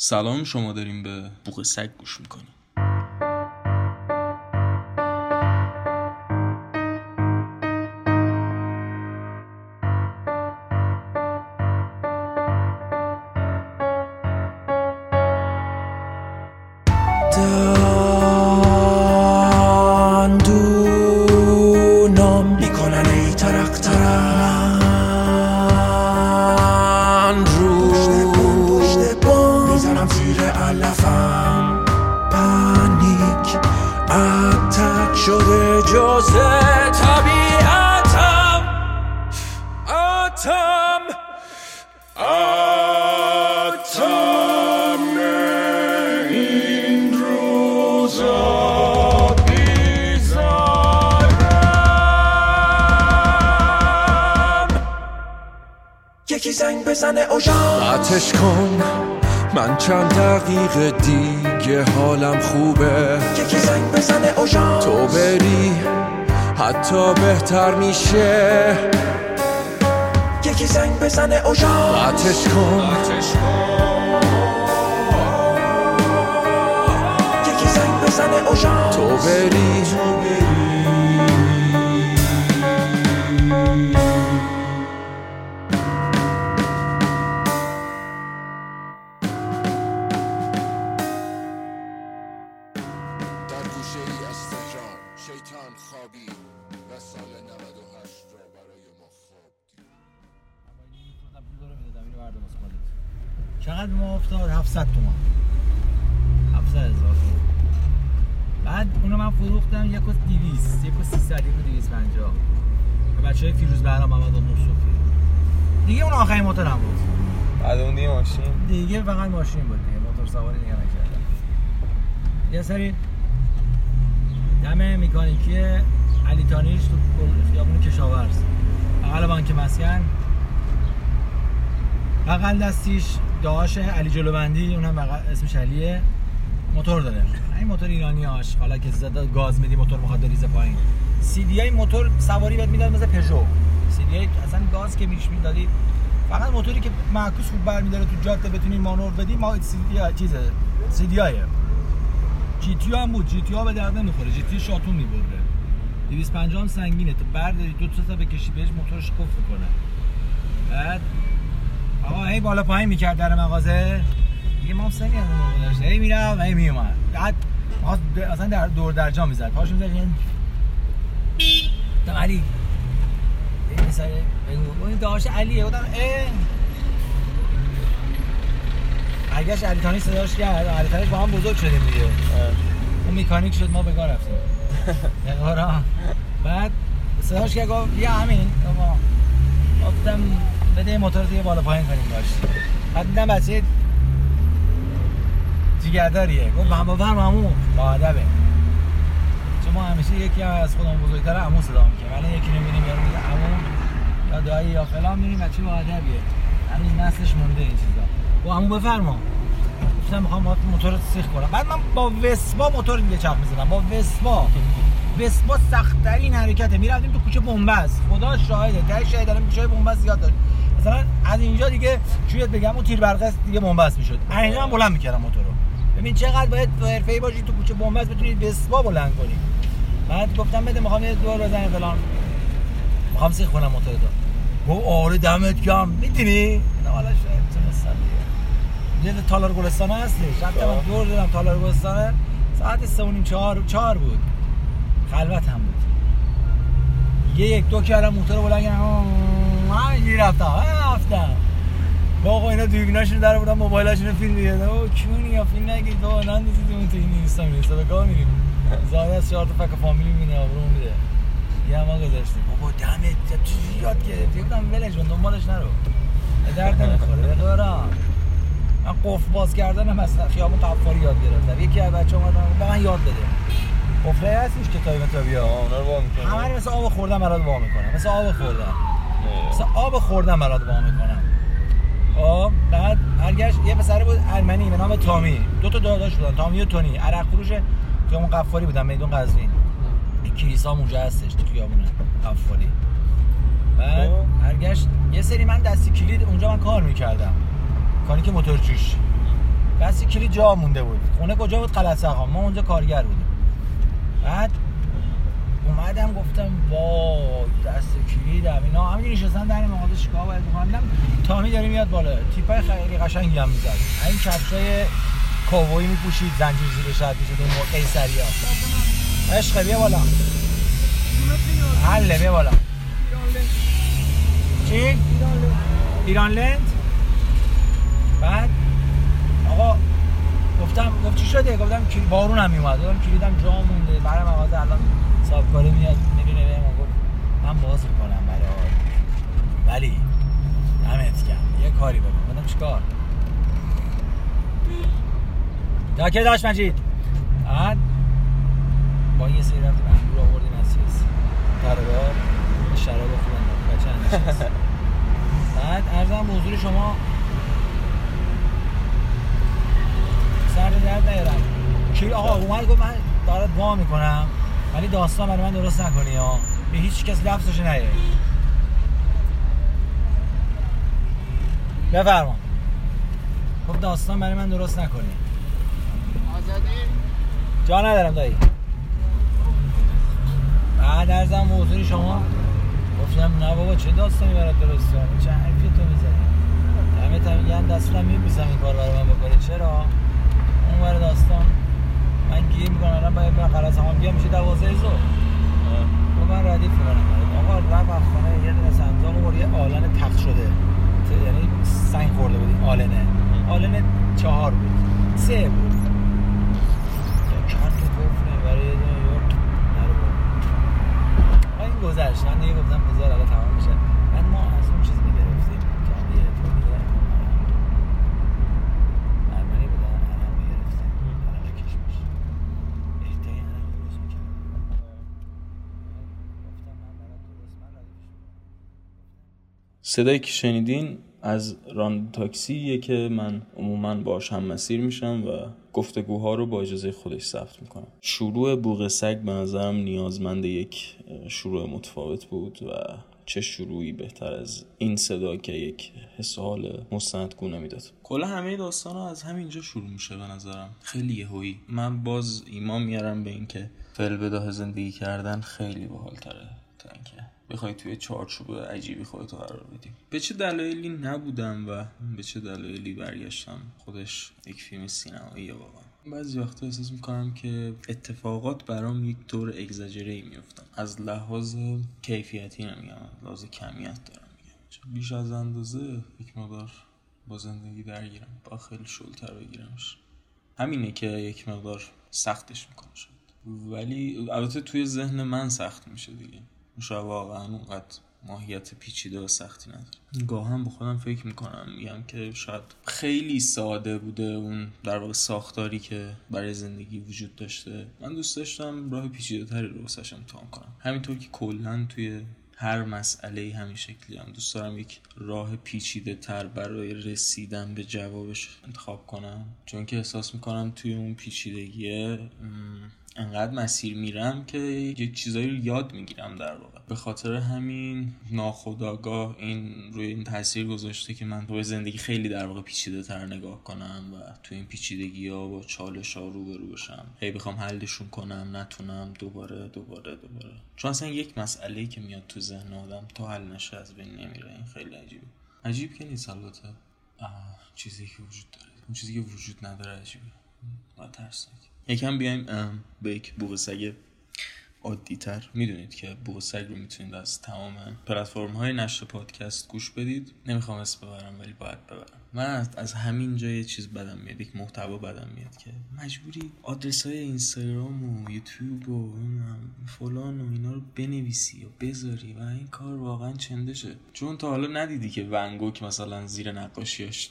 سلام شما داریم به بوق سگ گوش می‌کنیم. آتش کن. من چند دقیقه دیگه حالم خوبه. یکی زنگ بزنه اوژان. تو بری. حتی بهتر میشه. یکی زنگ بزنه اوژان آتش کن یکی زنگ بزنه اوژان تو بری فقط ماشین بود دیگه موتور سواری دیگه نکردم. یه سری دم مکانیکی علی تانیش تو خیابون کشاورز. بغل بانک مسکن. بغل دستیش داش علی جلوبندی اونم بغل اسمش علیه. موتور داره. این موتور ایرانی هاش. حالا که زده گاز میدی موتور می‌خواد بریزه پایین. سی دی ای موتور سواری بهت می‌داد مثل پژو. سی دی ای اصلا گاز که میش می‌دادی فقط موتوری که معکوس خوب برمیداره تو جاده بتونی مانور بدی ما ای چیزه دی جی تی هم بود. جی تی ها به درد نمی‌خوره. جی تی شاتون می‌بره 250 هم سنگینه. تو برداری دو تا بکشی بهش موتورش کف می‌کنه. بعد آقا هی بالا پایین می‌کرد در مغازه. دیگه ما سنگ از داشته هی میرم هی میومد بعد اصلا در دور در جا می‌زد. پاشو می‌زد یعنی علی یه سر بگو این داشت علیه بودم اه. برگشت علی تانی صداش کرد. علی تانی با هم بزرگ شدیم دیگه. اون مکانیک شد ما بگاه رفتیم. بگاه بعد صداش کرد گفت بیا همین. گفتم بده موتور دیگه بالا پایین کنیم داشت بعد دیدم بچه جیگرداریه گفت بفرم عمو. با ادبه. ما همیشه یکی از خودمون بزرگتر عمو صدا می‌کنیم. ولی یکی نمی‌بینیم یارو میگه عمو یا دایی یا فلان می‌بینیم بچه با ادبیه هنوز نسلش مونده این چیزا. گفت عمو بفرما. گفتم می‌خوام موتور سیخ کنم. بعد من با وسپا موتور دیگه چرخ می‌زدم. با وسپا وسپا سختترین حرکته. می‌رفتیم تو کوچه بنبست. خدا شاهده. ته شاهد دارم کوچه بنبست زیاد داشت. مثلا از اینجا دیگه چویت بگم اون تیر برقص دیگه بنبست می‌شد. اینجا من بلند می‌کردم موتور رو. ببین چقدر باید حرفه‌ای باشی تو کوچه بنبست بتونید وسپا بلند کنی. بعد گفتم بده می‌خوام یه دور بزنم فلان. می‌خوام سیخ کنم موتور تو. گفت آره دمت گرم. می‌دونی؟ نه حالا شاید چه دیگه یه تالار گلستان هستی شب من دور دادم تالار گلستان ساعت سه و نیم چهار چهار بود. خلوت هم بود. یه یک دو کردم موتور رو بلند کردم. همینجوری رفتم. رفتم. با آقا اینا دیگناشون در بودن موبایلاشون فیلم میگردن. او کیونی یا فیلم نگید. بابا نندازید اون تو این اینستا می‌رسه به کار میریم. زاده از چهار تا فک فامیلی می‌بینه آبرو میده. یه هم گذاشتیم بابا دمت چی یاد گرفتی؟ گفتم ولش کن دنبالش نرو. به درد نمی‌خوره. به قرآن. من قفل باز کردنم از خیابون قفاری یاد گرفتم. یکی از بچه‌ها اومدن به من یاد بده قفله هستش که تایی متا بیا اونا رو با همه رو مثل آب خوردن برات وا می‌کنم. مثل آب خوردن. مثل آب خوردن برات وا می‌کنم. خب بعد برگشت. یه پسر بود ارمنی به نام تامی. دو تا داداش بودن تامی و تونی. عرق فروش خیابون قفاری بودن میدون قزوین این کلیسا اونجا هستش تو خیابون قفاری. بعد خب. برگشت. یه سری من دستی کلید اونجا من کار می‌کردم. کاری که موتور جوش. دستی کلید جا مونده بود. خونه کجا بود؟ قلعه سقام ما اونجا کارگر بودیم. بعد اومدم گفتم وای دست کلیدم. اینا همینجوری نشستن در مغازه چیکار باید بکنم؟ تامی داره میاد بالا. تیپای خیلی قشنگی هم می‌زد. این کفشای کوبوی میپوشید زنجیر زیر شرط می‌شد اون موقع قیصری ها عشق بیا بالا. حله بیا بالا. چی؟ ایران لند بعد؟ آقا گفتم گفت چی شده؟ گفتم کلی بارون هم میومد. گفتم کلیدم جا مونده. برای مغازه الان صاحبکاری میاد می‌بینه من گفت من باز می‌کنم برای ولی دمت گرم. یه کاری بکن. گفتم چیکار؟ تا که داشت مجید. بعد با یه سری رفتیم انگور آوردیم از چیز. تربار شراب خوب انداخت. بچه بعد ارزم به حضور شما. سر درد نیارم. کی آقا اومد گفت من دارت وا می‌کنم ولی داستان برای من درست نکنی ها به هیچ کس لفظش نیاری بفرما. خب داستان برای من درست نکنی. جا ندارم دایی. بعد ارزم حضور شما. گفتم نه بابا چه داستانی برات درست کنم چه حرفی تو می‌زنی؟ همه تا میگن دستورم میبوسم این کار برای من بکنه چرا؟ اون بر داستان. من گیر می‌کنم الان باید برم قرص هم بیام میشه دوازه زو و من ردیف می‌کنم. آقا رفت از خانه یه دونه سمزان و یه آلن تخت شده. یعنی سنگ خورده بود آلنه. آلن چهار بود. سه بود یا چند تا گفت برای یه دونه یورت نرو برد. آقا این گذشت. من دیگه گفتم بذار الان تمام میشه بعد ما از اون چیز می‌گرفتیم یه ارمنی بودن علم علم کشمش. علم درست من من می‌کنم. صدایی که شنیدین از ران تاکسیه که من عموما باش هم مسیر میشم و گفتگوها رو با اجازه خودش ثبت می‌کنم. شروع بوغ سگ به نظرم نیازمند یک شروع متفاوت بود و چه شروعی بهتر از این صدا که یک حس حال مستندگونه می‌داد. کلا همه داستان ها از همینجا شروع میشه به نظرم. خیلی یهویی. من باز ایمان میارم به اینکه فعل بداه زندگی کردن خیلی باحالتره تا اینکه بخوای توی چارچوب عجیبی خودتو قرار بدی. به چه دلایلی نبودم و به چه دلایلی برگشتم؟ خودش یک فیلم سینمایی واقعا. بعضی وقتا احساس می‌کنم که اتفاقات برام یک طور اگزاجره ای میفتن از لحاظ کیفیتی نمیگم لحاظ کمیت دارم میگم. بیش از اندازه یک مقدار با زندگی درگیرم با خیلی شلتر بگیرمش. همینه که یک مقدار سختش می‌کنه شد ولی البته توی ذهن من سخت میشه دیگه. شاید واقعا اونقدر ماهیت پیچیده و سختی نداره. گاهم با خودم فکر می‌کنم میگم که شاید خیلی ساده بوده اون در واقع ساختاری که برای زندگی وجود داشته. من دوست داشتم راه پیچیده تری رو واسش امتحان کنم. همینطور که کلا توی هر مسئله همین شکلی هم. دوست دارم یک راه پیچیده تر برای رسیدن به جوابش انتخاب کنم. چون که احساس می‌کنم توی اون پیچیدگیه انقدر مسیر میرم که یک چیزایی رو یاد می‌گیرم در واقع. به خاطر همین ناخداگاه این روی این تاثیر گذاشته که من به زندگی خیلی در واقع پیچیده تر نگاه کنم و تو این پیچیدگی ها با چالش ها روبرو بشم. هی بخوام حلشون کنم نتونم دوباره دوباره دوباره. چون اصلا یک مسئله که میاد تو ذهن آدم تا حل نشه از بین نمیره. این خیلی عجیبه. عجیب که نیست البته. چیزی که وجود داره. اون چیزی که وجود نداره عجیبه. و ترسناک. یکم بیایم به یک بوق سگ عادی تر می‌دونید که بوق سگ رو می‌تونید از تمام پلتفرم های نشر پادکست گوش بدید. نمی‌خوام اسم ببرم ولی باید ببرم. من از, همین جا یه چیز بدم میاد یک محتوا بدم میاد که مجبوری آدرس های اینستاگرام و یوتیوب و فلان و اینا رو بنویسی و بذاری و این کار واقعا چندشه چون تا حالا ندیدی که ونگوک مثلا زیر نقاشیاش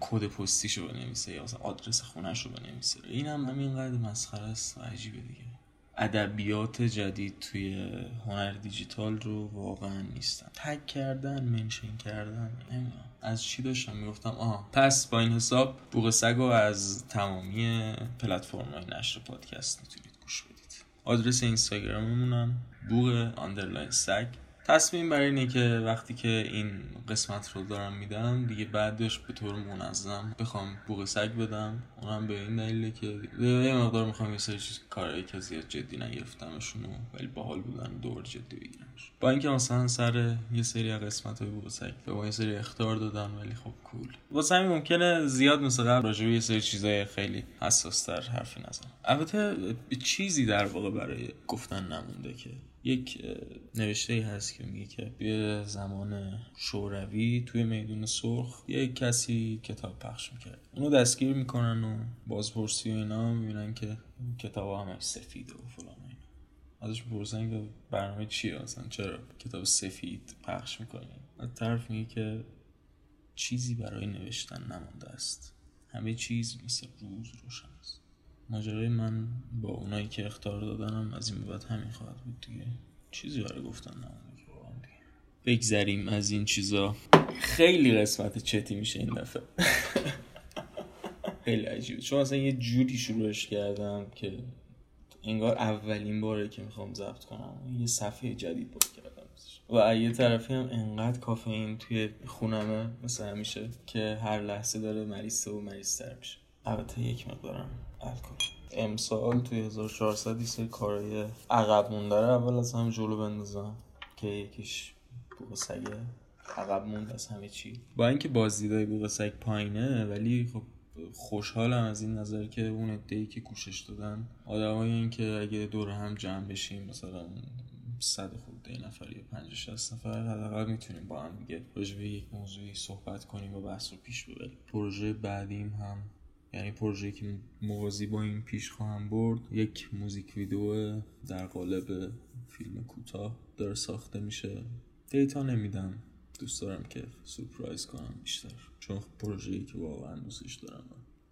کد پستیشو بنویسه یا آدرس خونش رو بنویسه. این هم همینقدر مسخره است عجیبه دیگه. ادبیات جدید توی هنر دیجیتال رو واقعا نیستن. tag کردن mention کردن نمی‌دونم. از چی داشتم می‌گفتم؟ آها پس با این حساب بوق سگ رو از تمامی پلتفرم های نشر پادکست می‌تونید گوش بدید. آدرس اینستاگراممون هم بوق underline سگ. تصمیم برای اینه که وقتی که این قسمت رو دارم میدم دیگه بعدش به طور منظم بخوام بوق سگ بدم. اونم به این دلیله که یه مقدار می‌خوام یه سری کارهایی که زیاد جدی نگرفتمشون ولی باحال بودن دور جدی بگیرمش. با اینکه مثلا سر یه سری از قسمت های بوق سگ به یه سری اختار دادن ولی خب کول. واسه همین ممکنه زیاد مثل قبل راجع یه سری چیزای خیلی حساس تر حرفی نزنم. البته چیزی در واقع برای گفتن نمونده که یک نوشته ای هست که میگه که به زمان شوروی توی میدون سرخ یک کسی کتاب پخش می‌کرد. اونو دستگیر می‌کنن و بازپرسی و اینا می‌بینن که کتاب همش سفیده و فلان اینا. ازش بپرسن که برنامه چیه؟ اصلا چرا کتاب سفید پخش می‌کنی؟ طرف میگه که چیزی برای نوشتن نمانده است. همه چیز مثل روز روشن است. ماجرای من با اونایی که اختار دادنم از این بعد همین خواهد بود دیگه. چیزی برای گفتن بگذریم از این چیزا. خیلی قسمت چتی میشه این دفعه. خیلی عجیبه. چون اصلا یه جوری شروعش کردم که انگار اولین باره که می‌خوام ضبط کنم. یه صفحه جدید باز کردم و یه طرفی هم انقدر کافئین توی خونمه. مثل همیشه که هر لحظه داره مریض و مریضتر میشه. البته یک مقدارم الکل. امسال توی 1400 یه سری کارهای عقب مونده رو اول از هم جلو بندازم که یکیش بوق سگه عقب موند از همه چی. با اینکه بازدیدای بوق سگ پایینه ولی خب خوشحالم از این نظر که اون عده‌ای که کوشش دادن آدمایی این که اگه دور هم جمع بشیم مثلا صد خورده نفر یا 50 60 نفر حداقل می‌تونیم با هم دیگه راجع یک موضوعی صحبت کنیم و بحث رو پیش ببریم. پروژه بعدیم هم یعنی پروژه که موازی با این پیش خواهم برد یک موزیک ویدیو در قالب فیلم کوتاه داره ساخته میشه. دیتا نمیدم. دوست دارم که سورپرایز کنم بیشتر. چون پروژه‌ای که واقعا دوستش دارم.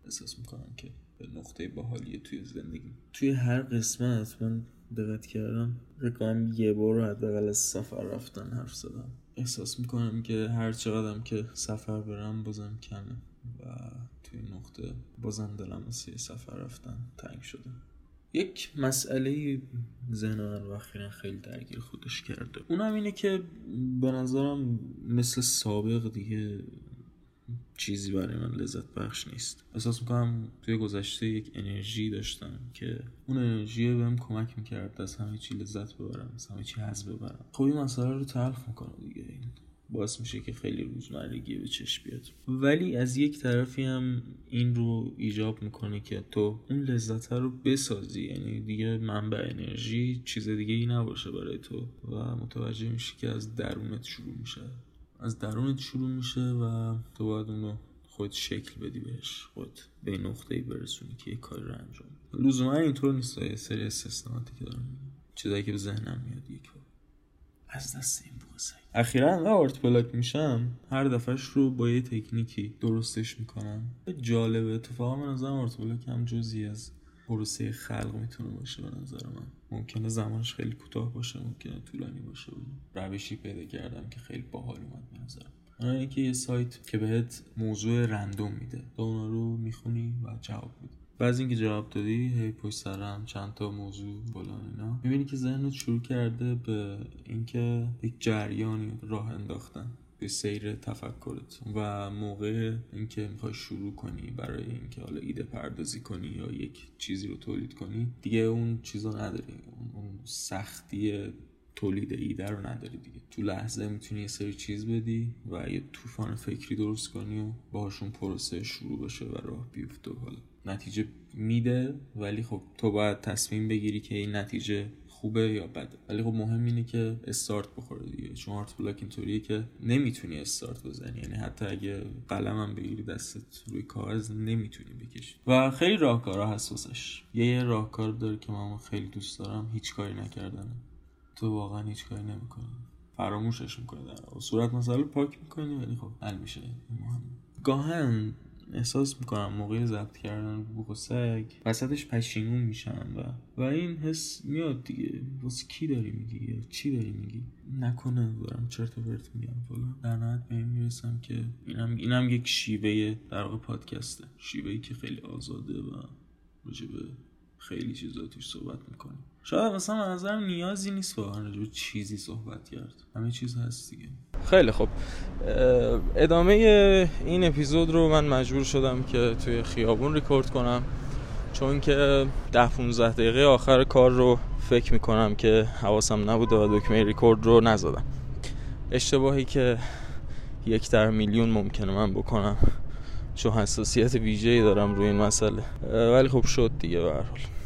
احساس می‌کنم که به نقطه باحالیه توی زندگی. توی هر قسمت من دقت کردم رقم یه بار حداقل از سفر رفتن حرف زدم. احساس می‌کنم که هر چقدرم که سفر برم بازم کمه و توی نقطه بازم دلم واسه سفر رفتن تنگ شده. یک مسئله ذهن من رو خیلی درگیر خودش کرده. اونم اینه که به نظرم مثل سابق دیگه چیزی برای من لذت بخش نیست. احساس می‌کنم توی گذشته یک انرژی داشتم که اون انرژی بهم کمک می‌کرد از همه چی لذت ببرم از همه چی حز ببرم. خب این مسئله رو تلخ می‌کنه دیگه. این باعث میشه که خیلی روزمرگی به چشم بیاد. ولی از یک طرفی هم این رو ایجاب می‌کنه که تو اون لذت رو بسازی. یعنی دیگه منبع انرژی چیز دیگه ای نباشه برای تو و متوجه میشی که از درونت شروع میشه. از درونت شروع میشه و تو باید اونو خود شکل بدی بهش. خود به نقطه ای برسونی که یه کاری رو انجام لزوما اینطور نیست. یه سری استثناءاتی که دارم. چیزایی که به ذهنم میاد یک از دست این بوسه اخیرا آرت بلاک میشم. هر دفعهش رو با یه تکنیکی درستش می‌کنم. جالبه اتفاقا من نظرم آرت بلاک هم جزی از پروسه خلق می‌تونه باشه به نظر من. ممکنه زمانش خیلی کوتاه باشه ممکنه طولانی باشه. روشی پیدا کردم که خیلی باحال اومد به نظرم. اون اینکه یه سایت که بهت موضوع رندوم میده. تو اونا رو می‌خونی و جواب میده بعد اینکه جواب دادی هی پشت سرم چند تا موضوع فلان اینا. می‌بینی که ذهنت شروع کرده به اینکه یک جریانی راه انداختن به سیر تفکرت و موقع اینکه می‌خوای شروع کنی برای اینکه حالا ایده پردازی کنی یا یک چیزی رو تولید کنی دیگه اون چیزو نداری. اون سختی تولید ایده رو نداری دیگه. تو لحظه می‌تونی یه سری چیز بدی و یه طوفان فکری درست کنی و باهاشون پروسه شروع بشه و راه بیفته حالا. نتیجه میده ولی خب تو باید تصمیم بگیری که این نتیجه خوبه یا بده. ولی خب مهم اینه که استارت بخوره دیگه. چون آرت بلاک اینطوریه که نمی‌تونی استارت بزنی. یعنی حتی اگه قلمم بگیری دستت روی کاغذ نمی‌تونی بکشی. و خیلی راهکارا هست واسش. یه یه راهکار داره که من خیلی دوست دارم. هیچ کاری نکردنه تو واقعا هیچ کاری نمی‌کنی. فراموشش می‌کنی در صورت مسئله پاک می‌کنی ولی خب حل میشه. مهم. گاهن احساس می‌کنم موقع ضبط کردن بوق و سگ وسطش پشیمون میشم و و این حس میاد دیگه. واسه کی داری میگی؟ چی داری میگی؟ نکنه دارم چرت و پرت میگم فلان در نهایت به این می‌رسم که اینم اینم یک شیوه در واقع پادکسته. شیوهی که خیلی آزاده و راجع به خیلی چیزا توش صحبت می‌کنیم. شاید مثلا به نظرم نیازی نیست واقعا راجع چیزی صحبت کرد. همه چیز هست دیگه. خیلی خب. ادامه این اپیزود رو من مجبور شدم که توی خیابون ریکورد کنم چون که ده 15 دقیقه آخر کار رو فکر می‌کنم که حواسم نبوده و دکمه ریکورد رو نزدم. اشتباهی که یک در میلیون ممکنه من بکنم. چون حساسیت ویژه‌ای دارم روی این مسئله. ولی خب شد دیگه به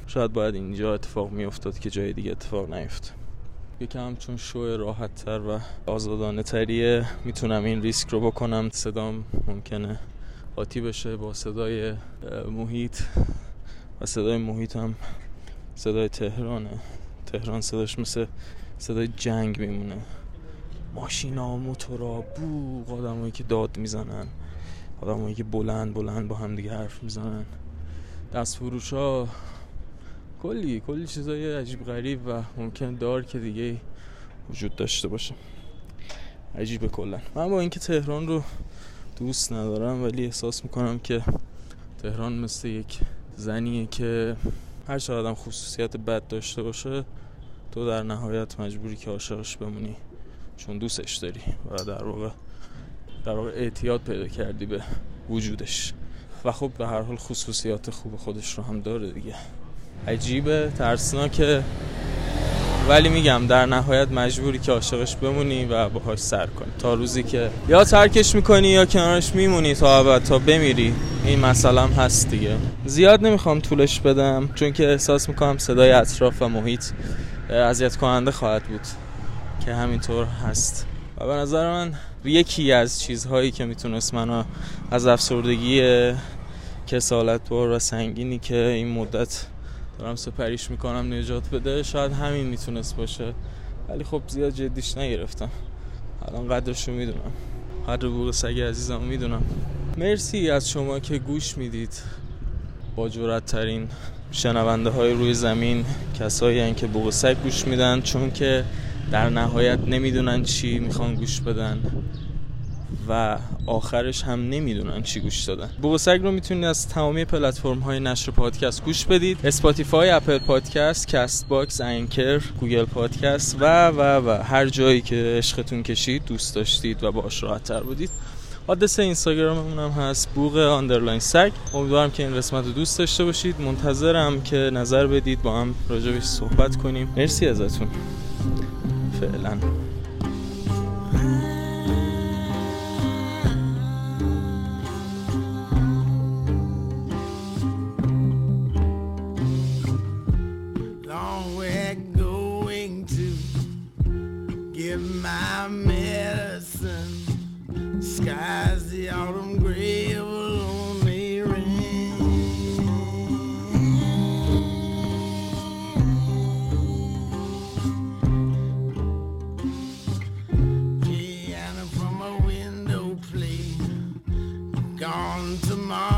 شاید باید اینجا اتفاق میافتاد که جای دیگه اتفاق نیفت یکم چون شو راحت تر و آزادانه تریه می‌تونم این ریسک رو بکنم. صدام ممکنه قاطی بشه با صدای محیط. و صدای محیط هم صدای تهرانه. تهران صداش مثل صدای جنگ میمونه. ماشینا موتورا بوق آدمایی که داد می‌زنن. آدمایی که بلند بلند با هم دیگه حرف می‌زنن. دست فروش ها کلی کلی چیزای عجیب غریب و ممکن دار که دیگه وجود داشته باشه. عجیبه کلا. من با اینکه تهران رو دوست ندارم ولی احساس می‌کنم که تهران مثل یک زنیه که هر آدم خصوصیت بد داشته باشه تو در نهایت مجبوری که عاشقش بمونی. چون دوستش داری و در واقع در واقع اعتیاد پیدا کردی به وجودش. و خب به هر حال خصوصیات خوب خودش رو هم داره دیگه. عجیبه ترسناکه. ولی میگم در نهایت مجبوری که عاشقش بمونی و باهاش سر کنی تا روزی که یا ترکش می‌کنی یا کنارش میمونی تا ابد تا بمیری این هم هست دیگه. زیاد نمی‌خوام طولش بدم چون که احساس می‌کنم صدای اطراف و محیط اذیت کننده خواهد بود. که همینطور هست. و به نظر من یکی از چیزهایی که می‌تونست منو از افسردگی کسالت بار و سنگینی که این مدت دارم سپریش می‌کنم نجات بده شاید همین می‌تونست باشه. ولی خب زیاد جدیش نگرفتم. الان قدرش رو می‌دونم. قدر بوق سگ عزیزم می‌دونم. مرسی از شما که گوش می‌دید. با جرأت ترین شنونده های روی زمین کسایی که بوق سگ گوش میدن چون که در نهایت نمی‌دونن چی می‌خوان گوش بدن و آخرش هم نمی‌دونن چی گوش دادن. بوق سگ رو می‌تونید از تمامی پلتفرم های نشر پادکست گوش بدید. Spotify Apple Podcasts Castbox Anchor Google Podcasts و و و. هر جایی که عشقتون کشید دوست داشتید و باش راحت تر بودید. آدرس اینستاگراممون هم هست. بوق آندرلاین سگ. امیدوارم که این قسمت رو دوست داشته باشید. منتظرم که نظر بدید. با هم راجبش صحبت کنیم. مرسی ازتون. Vierteln an. tomorrow.